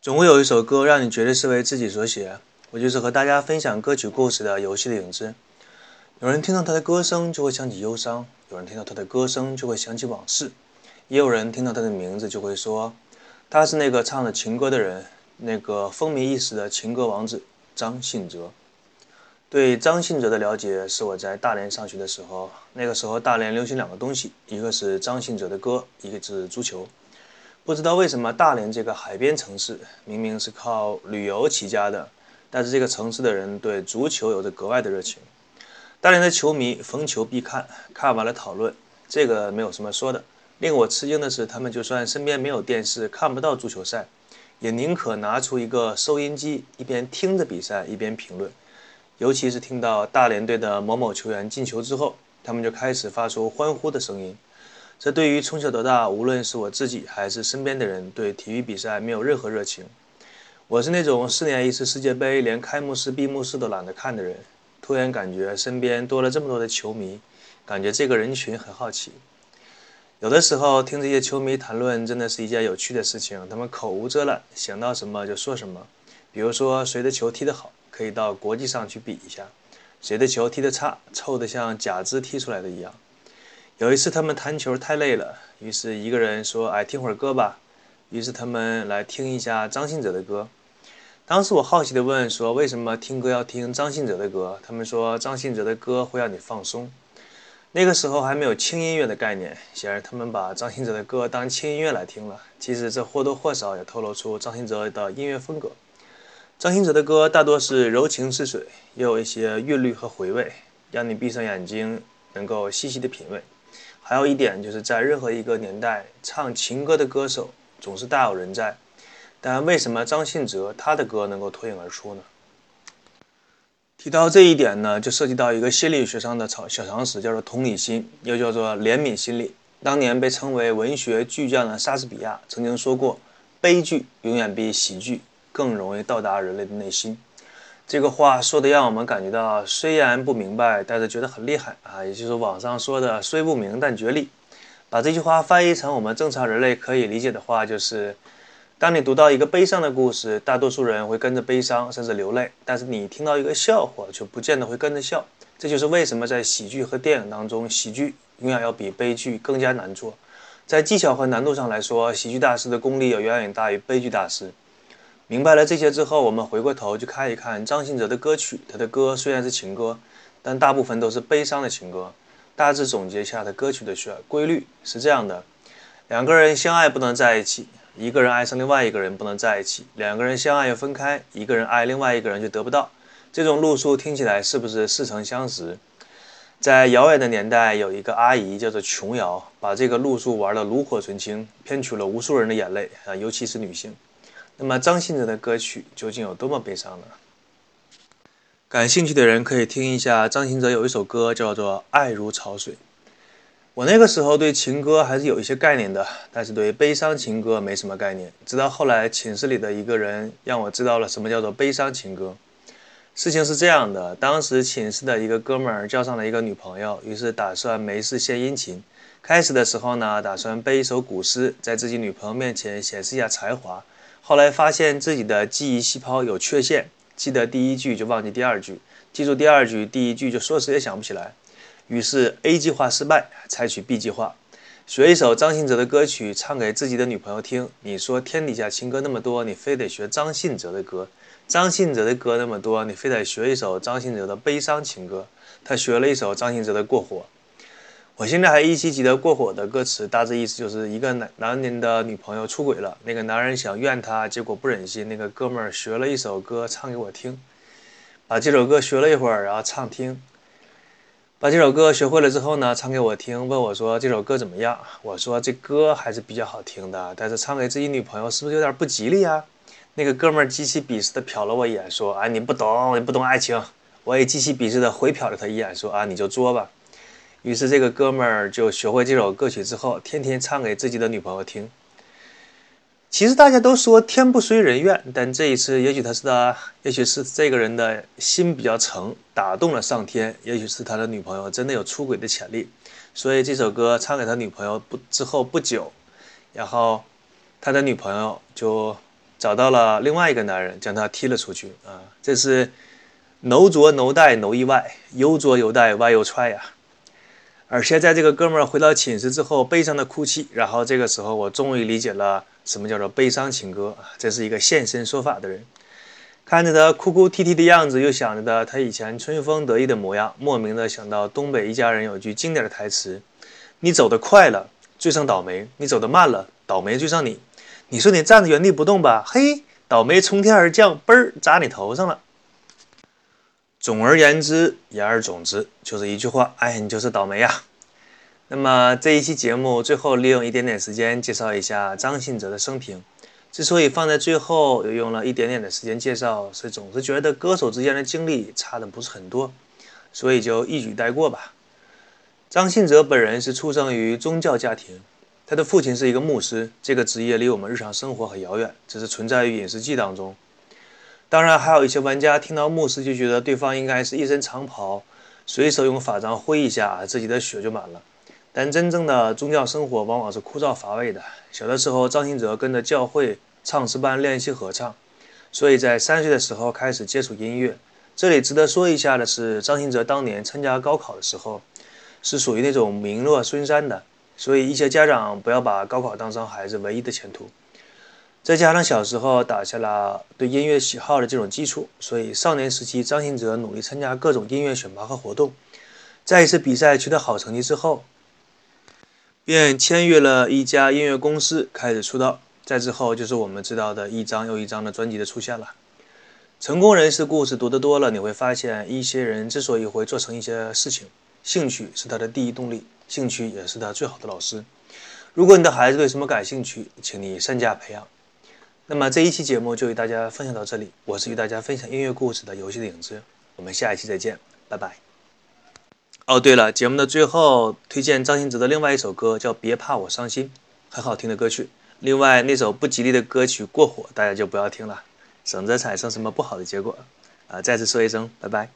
总会有一首歌让你觉得是为自己所写，我就是和大家分享歌曲故事的游戏的影子。有人听到他的歌声就会想起忧伤，有人听到他的歌声就会想起往事，也有人听到他的名字就会说他是那个唱了情歌的人，那个风靡一时的情歌王子张信哲。对张信哲的了解是我在大连上学的时候，那个时候大连流行两个东西，一个是张信哲的歌，一个是足球。不知道为什么，大连这个海边城市明明是靠旅游起家的，但是这个城市的人对足球有着格外的热情。大连的球迷逢球必看，看完了讨论，这个没有什么说的。令我吃惊的是，他们就算身边没有电视看不到足球赛，也宁可拿出一个收音机，一边听着比赛一边评论。尤其是听到大连队的某某球员进球之后，他们就开始发出欢呼的声音。这对于从小到大，无论是我自己还是身边的人，对体育比赛没有任何热情。我是那种四年一次世界杯，连开幕式、闭幕式都懒得看的人。突然感觉身边多了这么多的球迷，感觉这个人群很好奇。有的时候听这些球迷谈论，真的是一件有趣的事情。他们口无遮拦，想到什么就说什么。比如说谁的球踢得好，可以到国际上去比一下；谁的球踢得差，臭得像假肢踢出来的一样。有一次，他们弹球太累了，于是一个人说：“哎，听会儿歌吧。”于是他们来听一下张信哲的歌。当时我好奇地问：“说为什么听歌要听张信哲的歌？”他们说：“张信哲的歌会让你放松。”那个时候还没有轻音乐的概念，显然他们把张信哲的歌当轻音乐来听了。其实这或多或少也透露出张信哲的音乐风格。张信哲的歌大多是柔情似水，也有一些韵律和回味，让你闭上眼睛能够细细的品味。还有一点，就是在任何一个年代，唱情歌的歌手总是大有人在。但为什么张信哲他的歌能够脱颖而出呢？提到这一点呢，就涉及到一个心理学上的常小常识，叫做同理心，又叫做怜悯心理。当年被称为文学巨匠的莎士比亚曾经说过：“悲剧永远比喜剧更容易到达人类的内心。”这个话说的让我们感觉到，虽然不明白，但是觉得很厉害啊！也就是网上说的“虽不明但觉厉”。把这句话翻译成我们正常人类可以理解的话，就是：当你读到一个悲伤的故事，大多数人会跟着悲伤，甚至流泪；但是你听到一个笑话，就不见得会跟着笑。这就是为什么在喜剧和电影当中，喜剧永远要比悲剧更加难做。在技巧和难度上来说，喜剧大师的功力要远远大于悲剧大师。明白了这些之后，我们回过头去看一看张信哲的歌曲。他的歌虽然是情歌，但大部分都是悲伤的情歌。大致总结一下他歌曲的旋规律是这样的：两个人相爱不能在一起，一个人爱上另外一个人不能在一起，两个人相爱又分开，一个人爱另外一个人就得不到。这种路数听起来是不是似曾相识？在遥远的年代，有一个阿姨叫做琼瑶，把这个路数玩得炉火纯青，骗取了无数人的眼泪啊，尤其是女性。那么张信哲的歌曲究竟有多么悲伤呢？感兴趣的人可以听一下张信哲有一首歌叫做《爱如潮水》。我那个时候对情歌还是有一些概念的，但是对悲伤情歌没什么概念。直到后来寝室里的一个人让我知道了什么叫做悲伤情歌。事情是这样的，当时寝室的一个哥们儿交上了一个女朋友，于是打算没事献殷勤。开始的时候呢，打算背一首古诗，在自己女朋友面前显示一下才华。后来发现自己的记忆细胞有缺陷，记得第一句就忘记第二句，记住第二句，第一句就说死也想不起来。于是 A 计划失败，采取 B 计划，学一首张信哲的歌曲，唱给自己的女朋友听。你说天底下情歌那么多，你非得学张信哲的歌？张信哲的歌那么多，你非得学一首张信哲的悲伤情歌？他学了一首张信哲的《过火》。我现在还依稀记得《过火》的歌词，大致意思就是一个男男人的女朋友出轨了，那个男人想怨她，结果不忍心，那个哥们儿学了一首歌唱给我听，把这首歌学了一会儿，然后唱听，把这首歌学会了之后呢，唱给我听，问我说这首歌怎么样？我说这歌还是比较好听的，但是唱给自己女朋友是不是有点不吉利啊？那个哥们儿极其鄙视的瞟了我一眼，说：“啊，你不懂，你不懂爱情。”我也极其鄙视的回瞟了他一眼，说：“啊，你就作吧。”于是这个哥们儿就学会这首歌曲之后，天天唱给自己的女朋友听。其实大家都说天不遂人愿，但这一次也许他是他，也许是这个人的心比较诚，打动了上天，也许是他的女朋友真的有出轨的潜力，所以这首歌唱给他女朋友不之后不久，然后他的女朋友就找到了另外一个男人，将他踢了出去啊！这是 no 作 no die no 意外，有作有 die why you try 呀？而现在这个哥们儿回到寝室之后，悲伤的哭泣。然后这个时候，我终于理解了什么叫做悲伤情歌啊！这是一个现身说法的人，看着他哭哭啼啼的样子，又想着的他以前春风得意的模样，莫名的想到东北一家人有句经典的台词：“你走得快了，追上倒霉；你走得慢了，倒霉追上你。”你说你站在原地不动吧，嘿，倒霉从天而降，嘣儿砸你头上了。总而言之，言而总之，就是一句话，哎，你就是倒霉呀。那么这一期节目最后利用一点点时间介绍一下张信哲的生平。之所以放在最后，又用了一点点的时间介绍，是总是觉得歌手之间的经历差的不是很多，所以就一举带过吧。张信哲本人是出生于宗教家庭。他的父亲是一个牧师，这个职业离我们日常生活很遥远，只是存在于影视剧当中。当然，还有一些玩家听到牧师就觉得对方应该是一身长袍，随手用法杖挥一下，自己的血就满了。但真正的宗教生活往往是枯燥乏味的。小的时候，张信哲跟着教会唱诗班练习合唱，所以在三岁的时候开始接触音乐。这里值得说一下的是，张信哲当年参加高考的时候，是属于那种名落孙山的。所以，一些家长不要把高考当成孩子唯一的前途。再加上小时候打下了对音乐喜好的这种基础，所以少年时期张信哲努力参加各种音乐选拔和活动。在一次比赛取得好成绩之后，便签约了一家音乐公司，开始出道。再之后，就是我们知道的一张又一张的专辑的出现了。成功人士故事读得多了，你会发现，一些人之所以会做成一些事情，兴趣是他的第一动力。兴趣也是他最好的老师。如果你的孩子对什么感兴趣，请你善加培养。那么这一期节目就与大家分享到这里。我是与大家分享音乐故事的游戏的影子。我们下一期再见，拜拜。哦，对了，节目的最后推荐张信哲的另外一首歌，叫《别怕我伤心》，很好听的歌曲。另外那首不吉利的歌曲《过火》，大家就不要听了，省得产生什么不好的结果。啊，再次说一声拜拜。